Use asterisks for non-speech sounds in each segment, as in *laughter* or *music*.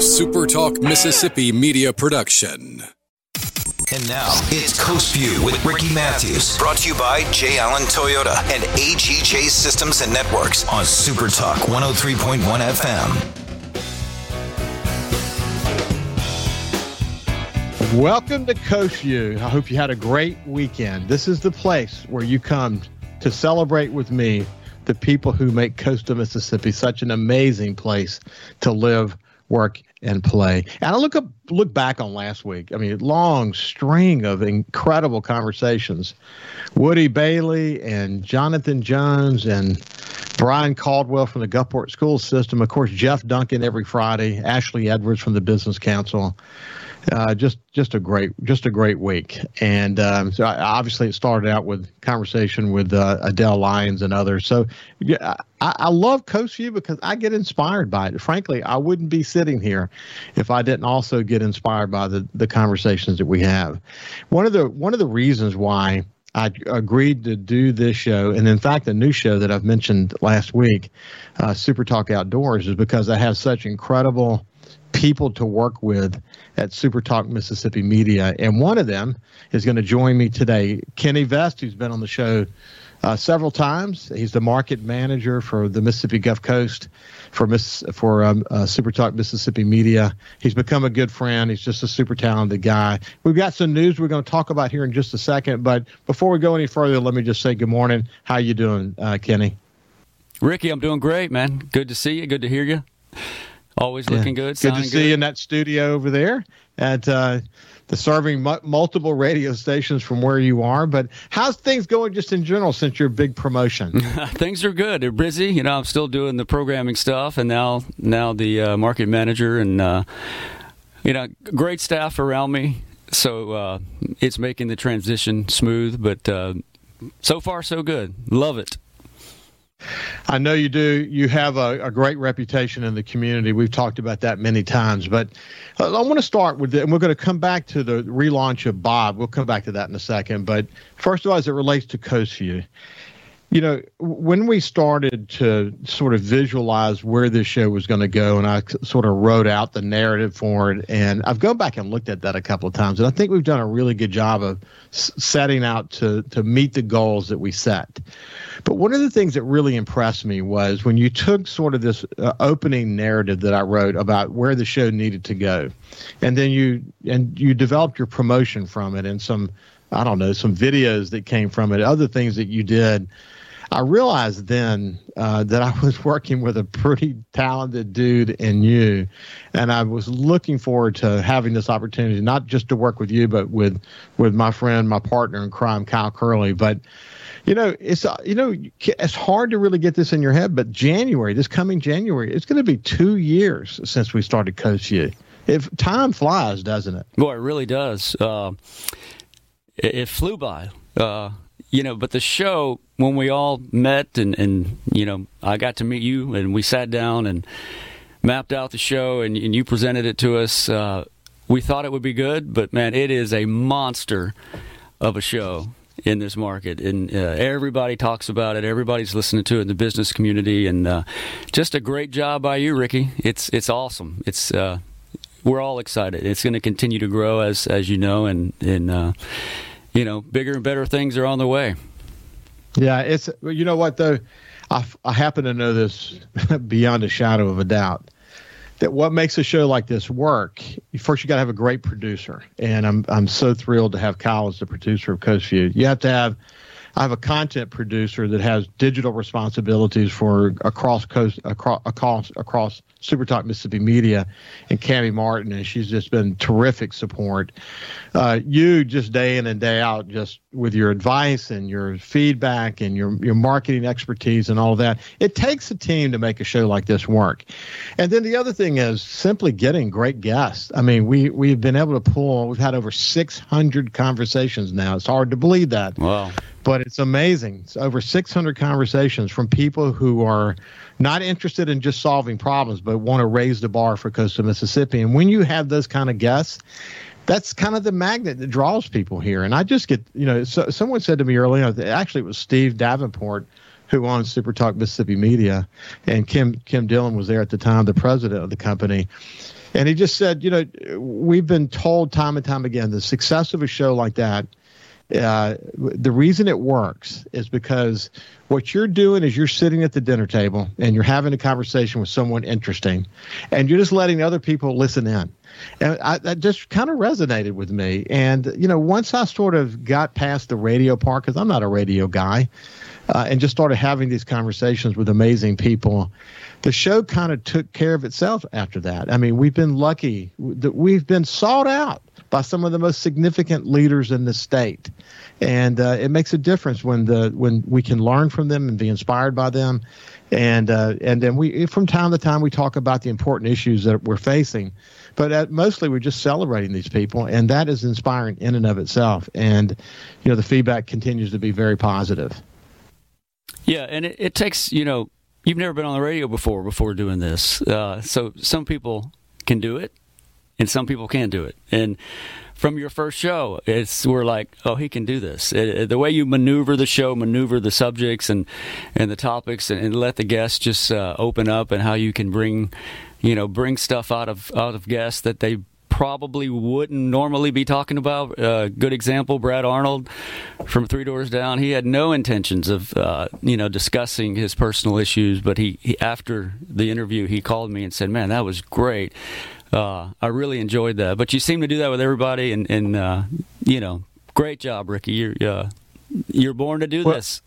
a Super Talk Mississippi media production. And now it's Coast View with Ricky Matthews, brought to you by J. Allen Toyota and AGJ Systems and Networks on Super Talk 103.1 FM. Welcome to Coast View. I hope you had a great weekend. This is the place where you come to celebrate with me the people who make coastal Mississippi such an amazing place to live, work, and play. And I look up, look back on last week. I mean, long string of incredible conversations. Woody Bailey and Jonathan Jones and Brian Caldwell from the Gulfport School System. Of course, Jeff Duncan every Friday. Ashley Edwards from the Business Council uh, just just a great just a great week. And um, so I, obviously it started out with conversation with uh, Adele Lyons and others. So yeah, I, I love Coast View because I get inspired by it. Frankly, I wouldn't be sitting here if I didn't also get inspired by the the conversations that we have. One of the one of the reasons why. I agreed to do this show, and in fact, the new show that I've mentioned last week, uh, Super Talk Outdoors, is because I have such incredible people to work with at Super Talk Mississippi Media. And one of them is going to join me today, Kenny Vest, who's been on the show uh, several times. He's the market manager for the Mississippi Gulf Coast for Miss for um, uh, Super Talk Mississippi Media. He's become a good friend. He's just a super talented guy. We've got some news we're going to talk about here in just a second. But before we go any further, let me just say good morning. How you doing, uh, Kenny? Ricky, I'm doing great, man. Good to see you. Good to hear you. Always looking yeah. good. Good to see good. you in that studio over there at uh, the serving multiple radio stations from where you are. But how's things going just in general since your big promotion? *laughs* things are good. They're busy. You know, I'm still doing the programming stuff, and now now the uh, market manager, and uh, you know, great staff around me. So uh, it's making the transition smooth. But uh, so far, so good. Love it. I know you do. You have a, a, great reputation in the community. We've talked about that many times, but uh, I want to start with it, and we're going to come back to the relaunch of Bob. We'll come back to that in a second. But first of all, as it relates to Coast View, you know, when we started to sort of visualize where this show was going to go, and I sort of wrote out the narrative for it, and I've gone back and looked at that a couple of times, and I think we've done a really good job of setting out to to meet the goals that we set. But one of the things that really impressed me was when you took sort of this uh, opening narrative that I wrote about where the show needed to go, and then you and you developed your promotion from it, and some I don't know some videos that came from it, other things that you did I realized then uh, that I was working with a pretty talented dude in you, and I was looking forward to having this opportunity, not just to work with you, but with with my friend, my partner in crime, Kyle Curley. But you know, it's uh, you know, it's hard to really get this in your head. But January, this coming January, it's going to be two years since we started Coast View. If time flies, doesn't it? Boy, it really does. Uh, it, it, flew by. Uh, you know, but the show when we all met and and you know I got to meet you and we sat down and mapped out the show and, and you presented it to us. Uh, we thought it would be good, but man, it is a monster of a show in this market, and uh, everybody talks about it. Everybody's listening to it in the business community, and uh, just a great job by you, Ricky. It's it's awesome. It's uh, we're all excited. It's going to continue to grow as as you know, and and uh, you know, bigger and better things are on the way. Yeah, it's you know what though, I, I happen to know this *laughs* beyond a shadow of a doubt that what makes a show like this work. First, you got to have a great producer, and I'm I'm so thrilled to have Kyle as the producer of Coast View. You have to have I have a content producer that has digital responsibilities for across coast across across across Super Talk Mississippi Media, and Cami Martin, and she's just been terrific support. Uh, you just day in and day out, just with your advice and your feedback and your your marketing expertise and all of that. It takes a team to make a show like this work. And then the other thing is simply getting great guests. I mean, we we've been able to pull. We've had over 600 conversations now. It's hard to believe that. Wow but it's amazing. It's over 600 conversations from people who are not interested in just solving problems, but want to raise the bar for coastal Mississippi. And when you have those kind of guests, that's kind of the magnet that draws people here. And I just get, you know, so, someone said to me earlier, actually, it was Steve Davenport who owns Super Talk Mississippi Media, and Kim Kim Dillon was there at the time, the president of the company And he just said, you know, we've been told time and time again the success of a show like that uh, the reason it works is because what you're doing is you're sitting at the dinner table and you're having a conversation with someone interesting, and you're just letting other people listen in. And I, that just kind of resonated with me. And you know, once I sort of got past the radio part, because I'm not a radio guy, uh, and just started having these conversations with amazing people, the show kind of took care of itself after that. I mean, we've been lucky. That we've been sought out by some of the most significant leaders in the state, and uh, it makes a difference when the when we can learn from them and be inspired by them, and uh, and then we from time to time we talk about the important issues that we're facing, but at, mostly we're just celebrating these people, and that is inspiring in and of itself, and you know the feedback continues to be very positive. Yeah, and it, it takes you know you've never been on the radio before before doing this, uh, so some people can do it and some people can't do it. And from your first show, it's we're like, oh, he can do this. It, it, the way you maneuver the show, maneuver the subjects and and the topics, and, and let the guests just uh, open up, and how you can bring, you know, bring stuff out of out of guests that they probably wouldn't normally be talking about. Uh, good example, Brad Arnold from Three Doors Down. He had no intentions of, uh, you know, discussing his personal issues, but he, he, after the interview, he called me and said, "Man, that was great uh, I really enjoyed that. But you seem to do that with everybody, and, and uh, you know, great job, Ricky. You're uh, you're born to do well, this.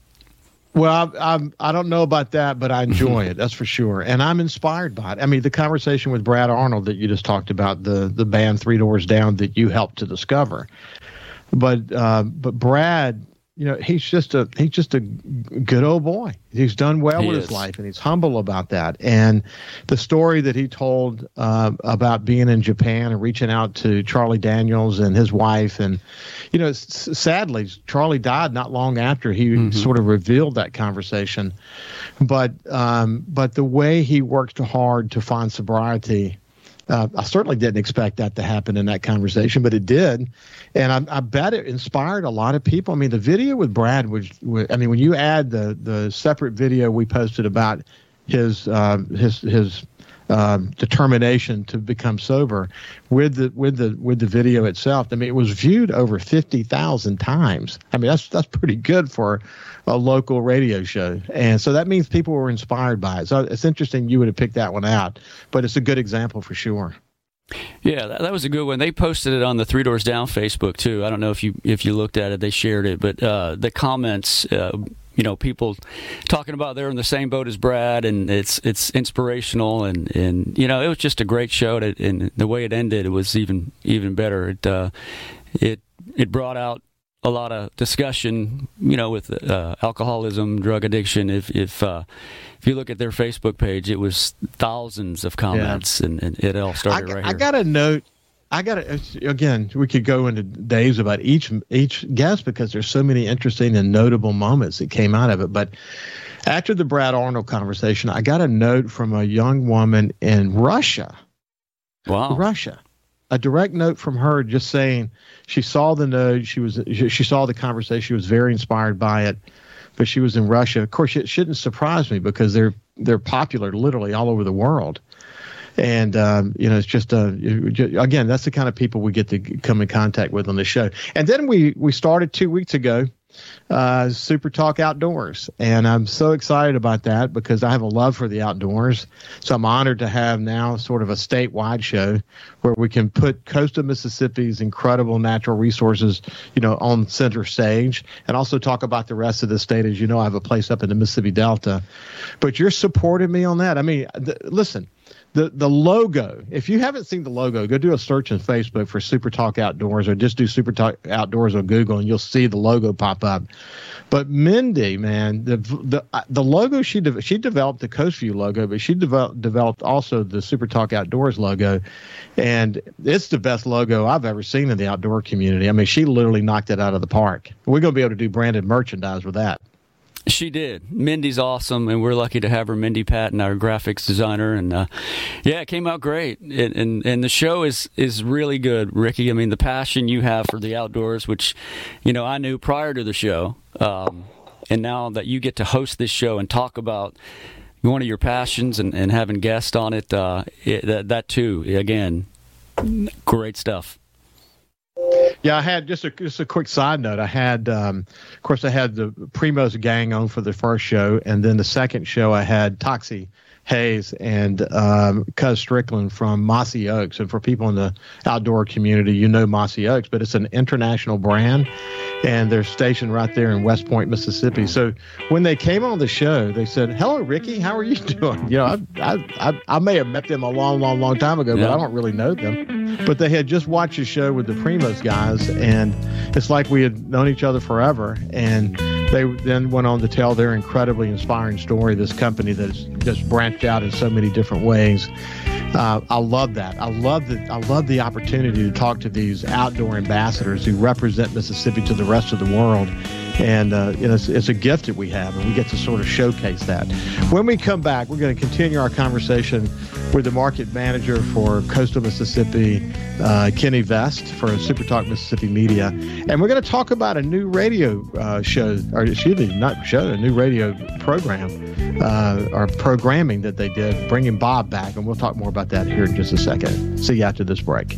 Well, I, I'm, I don't know about that, but I enjoy it. That's for sure, and I'm inspired by it. I mean, the conversation with Brad Arnold that you just talked about, the the band Three Doors Down that you helped to discover, but uh, but Brad you know he's just a he's just a good old boy he's done well he with is. his life and he's humble about that and the story that he told uh, about being in japan and reaching out to charlie daniels and his wife and you know s- sadly charlie died not long after he mm-hmm. sort of revealed that conversation but um, but the way he worked hard to find sobriety uh, I certainly didn't expect that to happen in that conversation, but it did, and I, I, bet it inspired a lot of people. I mean, the video with Brad was, I mean, when you add the the separate video we posted about his uh, his his um, determination to become sober with the with the with the video itself. I mean, it was viewed over fifty thousand times. I mean, that's that's pretty good for a local radio show, and so that means people were inspired by it. So it's interesting you would have picked that one out, but it's a good example for sure. Yeah, that, that, was a good one. They posted it on the Three Doors Down Facebook too. I don't know if you if you looked at it, they shared it, but uh, the comments uh, you know people talking about they're in the same boat as Brad, and it's it's inspirational, and and you know it was just a great show, to, and the way it ended, it was even even better. It uh, it it brought out a lot of discussion, you know, with uh, alcoholism, drug addiction. If if uh, if you look at their Facebook page, it was thousands of comments, yeah. and, and, it all started I, right I here. I got a note I got to uh, again. We could go into days about each each guest because there's so many interesting and notable moments that came out of it. But after the Brad Arnold conversation, I got a note from a young woman in Russia. Wow, Russia. A direct note from her, just saying she saw the note. She was she saw the conversation. She was very inspired by it. But she was in Russia. Of course, it shouldn't surprise me because they're they're popular literally all over the world and um, you know it's just uh, again that's the kind of people we get to come in contact with on the show. And then we we started two weeks ago uh, super talk outdoors. And i'm so excited about that because i have a love for the outdoors. So i'm honored to have now sort of a statewide show where we can put coastal mississippi's incredible natural resources you know on center stage and also talk about the rest of the state. As you know i have a place up in the mississippi delta. But you're supporting me on that. I mean th- listen the the logo. If you haven't seen the logo, go do a search on Facebook for Super Talk Outdoors, or just do Super Talk Outdoors on Google, and you'll see the logo pop up. But Mindy, man, the the uh, the logo she de- she developed the Coastview logo, but she developed developed also the Super Talk Outdoors logo, and it's the best logo I've ever seen in the outdoor community. I mean, she literally knocked it out of the park. We're to be able to do branded merchandise with that. She did. Mindy's awesome, and we're lucky to have her, Mindy Patton, our graphics designer. And uh, yeah, it came out great. And, and, and the show is is really good, Ricky. I mean, the passion you have for the outdoors, which you know I knew prior to the show, um, and now that you get to host this show and talk about one of your passions and, and having guests on it, uh, it that, that too. Again, great stuff. Yeah, I had just a just a quick side note. I had, um, of course, I had the Primos gang on for the first show, and then the second show I had Toxey Haas and um, Cuz Strickland from Mossy Oaks. And for people in the outdoor community, you know Mossy Oaks, but it's an international brand, and they're stationed right there in West Point, Mississippi. So when they came on the show, they said, "Hello, Ricky. How are you *laughs* doing?" You know, I I I, I may have met them a long, long, long time ago, yeah. but I don't really know them. But they had just watched a show with the Primos guys, and it's like we had known each other forever, and they then went on to tell their incredibly inspiring story. This company that's just branched out in so many different ways. Uh, I love that. I love that. I love the opportunity to talk to these outdoor ambassadors who represent Mississippi to the rest of the world and uh, it's, it's, a gift that we have, and we get to sort of showcase that. When we come back, we're going to continue our conversation with the market manager for Coastal Mississippi, uh, Kenny Vest for Super Talk Mississippi Media, and we're going to talk about a new radio uh, show, or excuse me, not show, a new radio program uh, or programming that they did, bringing Bob back, and we'll talk more about that here in just a second. See you after this break.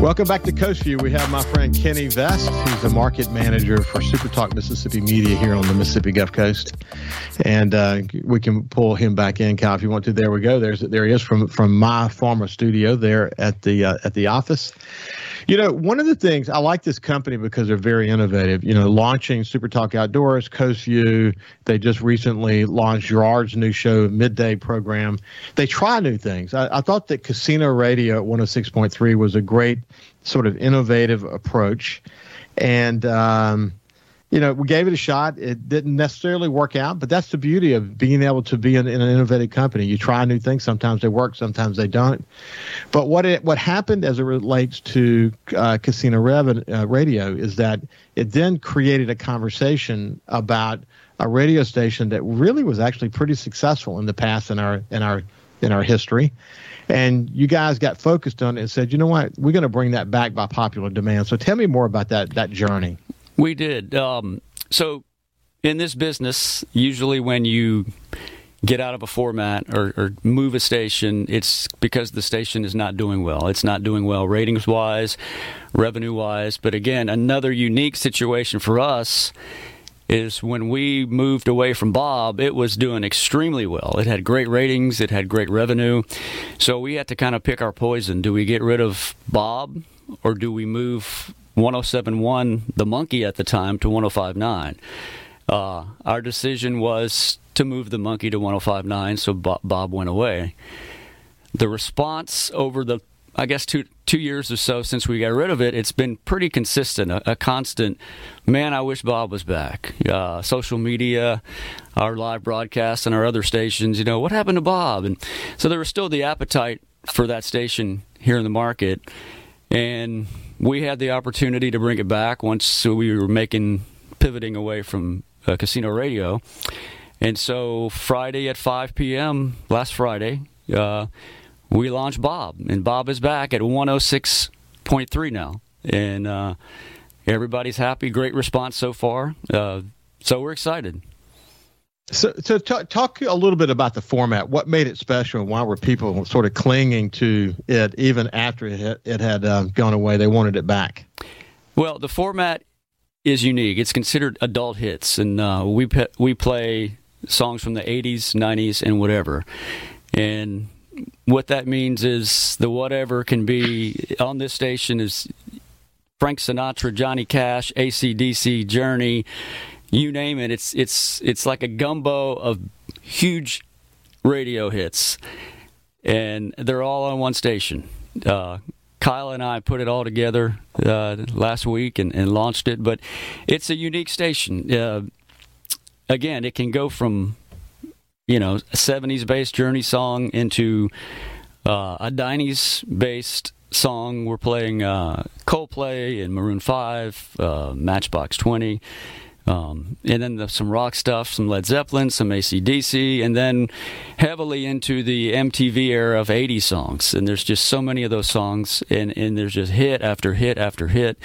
Welcome back to Coast View. We have my friend Kenny Vest, who's the market manager for Super Talk Mississippi Media here on the Mississippi Gulf Coast, and uh, we can pull him back in, Kyle, if you want to. There we go. There's there he is from from my former studio there at the uh, at the office. You know, one of the things I like this company because they're very innovative. You know, launching Super Talk Outdoors, Coast View. They just recently launched Gerard's new show, midday program. They try new things. I, I thought that Casino Radio at 106.3 was a great sort of innovative approach. And, um, you know, we gave it a shot. It didn't necessarily work out, but that's the beauty of being able to be in, in, an innovative company. You try new things. Sometimes they work, sometimes they don't. But what it what happened as it relates to uh, casino rev- uh, radio is that it then created a conversation about a radio station that really was actually pretty successful in the past in our in our in our history. And you guys got focused on it and said, you know what, we're going to bring that back by popular demand. So tell me more about that that journey. We did. Um, so, in this business, usually when you get out of a format or, or, move a station, it's because the station is not doing well. It's not doing well ratings wise, revenue wise. But again, another unique situation for us is when we moved away from Bob, it was doing extremely well. It had great ratings, it had great revenue. So we had to kind of pick our poison. Do we get rid of Bob or do we move 1071 the monkey at the time to 1059 uh, our decision was to move the monkey to 1059 so bob went away. The response over the i guess two two years or so since we got rid of it it's been pretty consistent a, a constant man i wish bob was back. Uh, social media our live broadcasts and our other stations you know what happened to bob? And so there was still the appetite for that station here in the market and we had the opportunity to bring it back once we were making pivoting away from uh, casino radio. And so Friday at 5 p.m. last Friday, uh, we launched Bob, and Bob is back at 106.3 now, and uh, everybody's happy. Great response so far. Uh, so we're excited. So, so talk, talk a little bit about the format. What made it special, and why were people sort of clinging to it even after it had, it had uh, gone away? They wanted it back. Well, the format is unique. It's considered adult hits, and uh, we pe- we play songs from the '80s, '90s, and whatever. And what that means is the whatever can be on this station is Frank Sinatra, Johnny Cash, ACDC, Journey you name it. It's it's it's like a gumbo of huge radio hits, and they're all on one station. Uh, Kyle and I put it all together uh, last week and, and, launched it. But it's a unique station. Uh, again, it can go from you know '70s based Journey song into uh, a '90s based song. We're playing uh, Coldplay and Maroon Five, uh, Matchbox Twenty. Um, and then the, some rock stuff, some Led Zeppelin, some ACDC, and then heavily into the MTV era of 80 songs. And there's just so many of those songs, and, and there's just hit after hit after hit,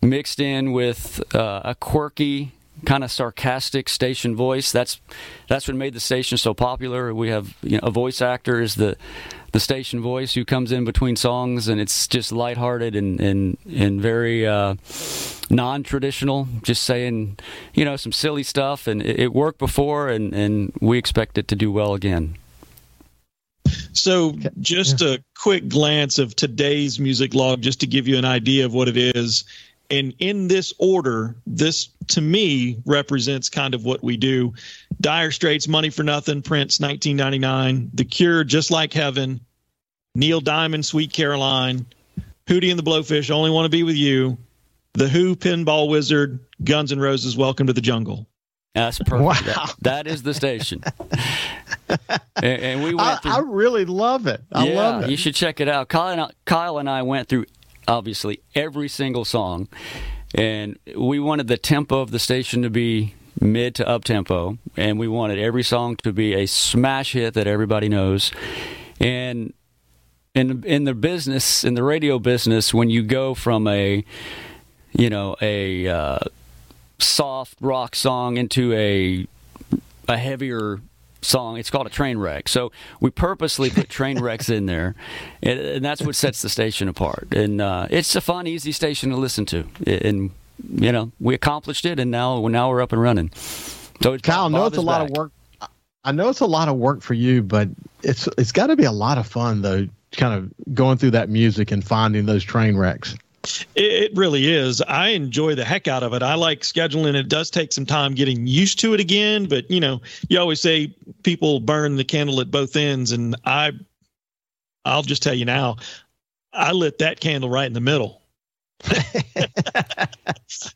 mixed in with uh, a quirky, kind of sarcastic station voice. That's that's what made the station so popular. We have you know, a voice actor is the the station voice who comes in between songs, and it's just lighthearted and and and very uh, non-traditional. Just saying, you know, some silly stuff, and it, it worked before, and and we expect it to do well again. So, just a quick glance of today's music log, just to give you an idea of what it is. And in this order, this to me represents kind of what we do. Dire Straits, Money for Nothing, Prince, 1999, The Cure, Just Like Heaven, Neil Diamond, Sweet Caroline, Hootie and the Blowfish, Only Want to Be With You, The Who, Pinball Wizard, Guns N' Roses, Welcome to the Jungle. That's perfect. Wow. That, that is the station. *laughs* and, and, we went I, through, I really love it. I yeah, love it. You should check it out. Kyle and, I, Kyle and I went through obviously every single song, and we wanted the tempo of the station to be mid to up tempo, and we wanted every song to be a smash hit that everybody knows. And in in the business, in the radio business, when you go from a you know a uh, soft rock song into a a heavier song. It's called a train wreck. So we purposely put train wrecks in there, and, and, that's what sets the station apart. And uh, it's a fun, easy station to listen to. And you know, we accomplished it, and now now we're up and running. So Kyle, I know it's a lot of work. I know it's a lot of work for you, but it's it's got to be a lot of fun though, kind of going through that music and finding those train wrecks. It really is. I enjoy the heck out of it. I like scheduling. It does take some time getting used to it again, but you know, you always say people burn the candle at both ends, and I, I'll just tell you now, I lit that candle right in the middle. *laughs*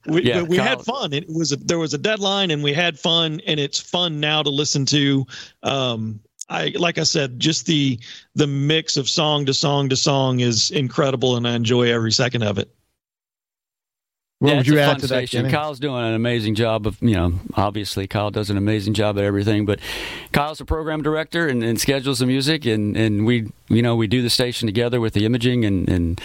we yeah, we had fun. It was a, there was a deadline, and we had fun, and it's fun now to listen to. Um, I like I said, just the the mix of song to song to song is incredible, and I enjoy every second of it. What yeah, would you add to station. that? Kyle's doing an amazing job of, you know, obviously Kyle does an amazing job at everything, but Kyle's a program director and, and schedules the music, and, and we, you know, we do the station together with the imaging and, and,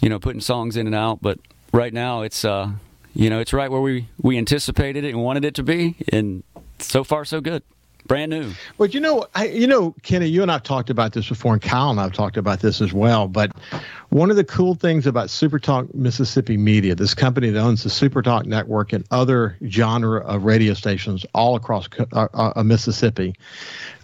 you know, putting songs in and out. But right now, it's, uh, you know, it's right where we we anticipated it and wanted it to be, and so far so good brand new. But you know, I, you know, Kenny, you and I've talked about this before, and Kyle and I've talked about this as well. But one of the cool things about SuperTalk Mississippi Media, this company that owns the SuperTalk network and other genre of radio stations all across uh, uh, Mississippi,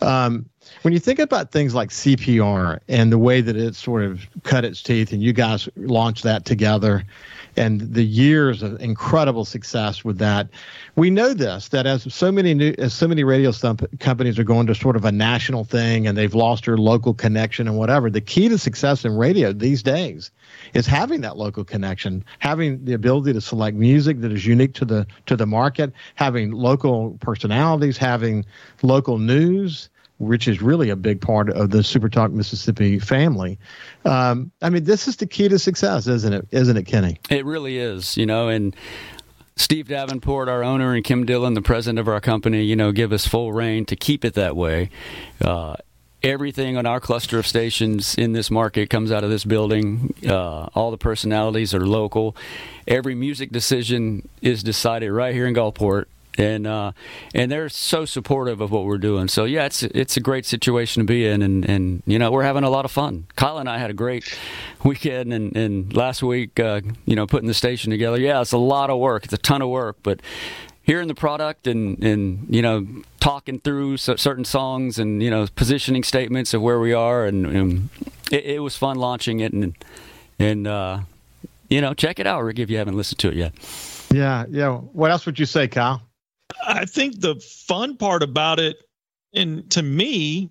um, when you think about things like CPR and the way that it sort of cut its teeth, and you guys launched that together and the years of incredible success with that. We know this that as so many new, as so many radio stump, companies are going to sort of a national thing and they've lost their local connection and whatever. The key to success in radio these days is having that local connection, having the ability to select music that is unique to the to the market, having local personalities, having local news which is really a big part of the Super Talk Mississippi family. Um, I mean, this is the key to success, isn't it? Isn't it, Kenny? It really is. You know, and Steve Davenport, our owner, and Kim Dillon, the president of our company, you know, give us full reign to keep it that way. Uh, everything on our cluster of stations in this market comes out of this building. Uh, all the personalities are local. Every music decision is decided right here in Gulfport and uh, and they're so supportive of what we're doing. So yeah, it's it's a great situation to be in, and, and you know we're having a lot of fun. Kyle and I had a great weekend, and, and last week, uh, you know, putting the station together. Yeah, it's a lot of work. It's a ton of work, but hearing the product and and you know talking through certain songs and you know positioning statements of where we are, and, and it, it, was fun launching it, and and uh, you know check it out, Rick, if you haven't listened to it yet. Yeah, yeah. What else would you say, Kyle? I think the fun part about it, and to me,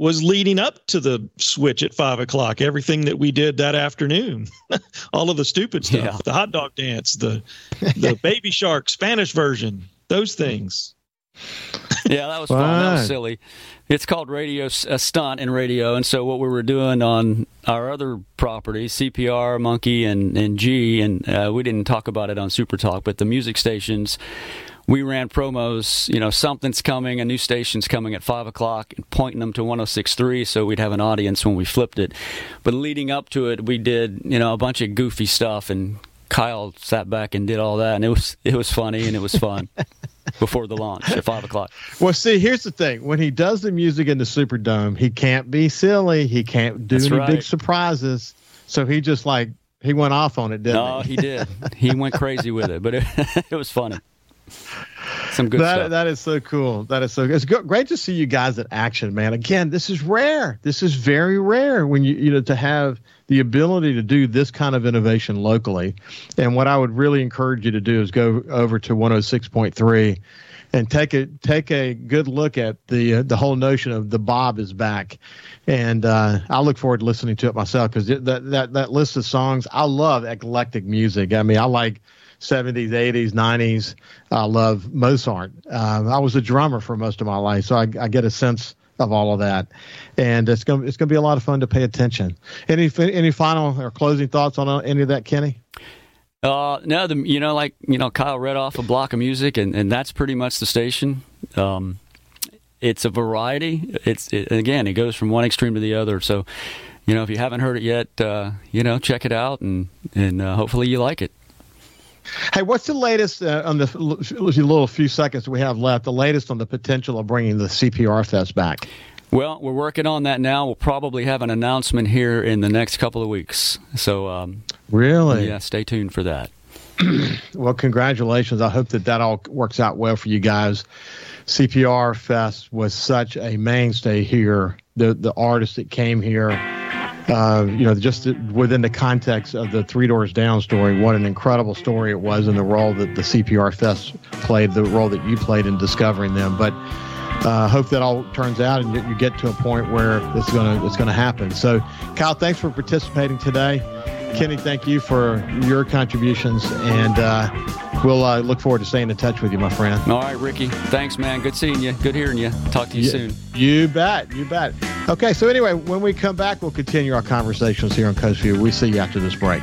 was leading up to the switch at five o'clock. Everything that we did that afternoon, *laughs* all of the stupid stuff, yeah. the hot dog dance, the the *laughs* baby shark Spanish version, those things. yeah, that was fun. That was silly. It's called radio a stunt in radio, and so what we were doing on our other properties, CPR, Monkey, and and G, and uh, we didn't talk about it on Super Talk, but the music stations we ran promos, you know, something's coming, a new station's coming at 5 o'clock, and pointing them to 106.3 so we'd have an audience when we flipped it. But leading up to it, we did, you know, a bunch of goofy stuff, and Kyle sat back and did all that, and it was it was funny and it was fun. *laughs* before the launch at five o'clock. Well, see, here's the thing: when he does the music in the Superdome, he can't be silly. He can't do That's any right. big surprises. So he just like he went off on it, didn't no, he? No, he did. He went crazy with it, but it, *laughs* it was funny. Some good that, stuff. That is so cool. That is so good. It's good, great to see you guys in action, man. Again, this is rare. This is very rare when you you know to have the ability to do this kind of innovation locally. And what I would really encourage you to do is go over to 106.3 and take a take a good look at the uh, the whole notion of the Bob is back, and uh, I look forward to listening to it myself because that that that list of songs I love eclectic music. I mean I like 70s, 80s, 90s. I love Mozart. Uh, I was a drummer for most of my life, so I, I get a sense of all of that, and it's gonna it's gonna be a lot of fun to pay attention. Any any final or closing thoughts on any of that, Kenny? Uh, no, the you know like you know Kyle read off a block of music, and, and that's pretty much the station. Um, it's a variety. It's it, again, it goes from one extreme to the other. So, you know, if you haven't heard it yet, uh, you know, check it out, and and uh, hopefully you like it. Hey, what's the latest uh, on the little few seconds we have left? The latest on the potential of bringing the CPR Fest back? Well, we're working on that now. We'll probably have an announcement here in the next couple of weeks. So, um, really, yeah, stay tuned for that. *clears throat* well, congratulations. I hope that that all works out well for you guys. CPR Fest was such a mainstay here. The the artists that came here uh, you know, just within the context of the Three Doors Down story, what an incredible story it was, and the role that the CPR Fest played, the role that you played in discovering them. But uh, hope that all turns out and you get to a point where it's gonna it's gonna happen. So, Kyle, thanks for participating today. Kenny, thank you for your contributions, and uh, we'll uh, look forward to staying in touch with you, my friend. All right, Ricky. Thanks, man. Good seeing you. Good hearing you. Talk to you, you soon. You bet. You bet. Okay, so anyway, when we come back, we'll continue our conversations here on Coast View. We see you after this break.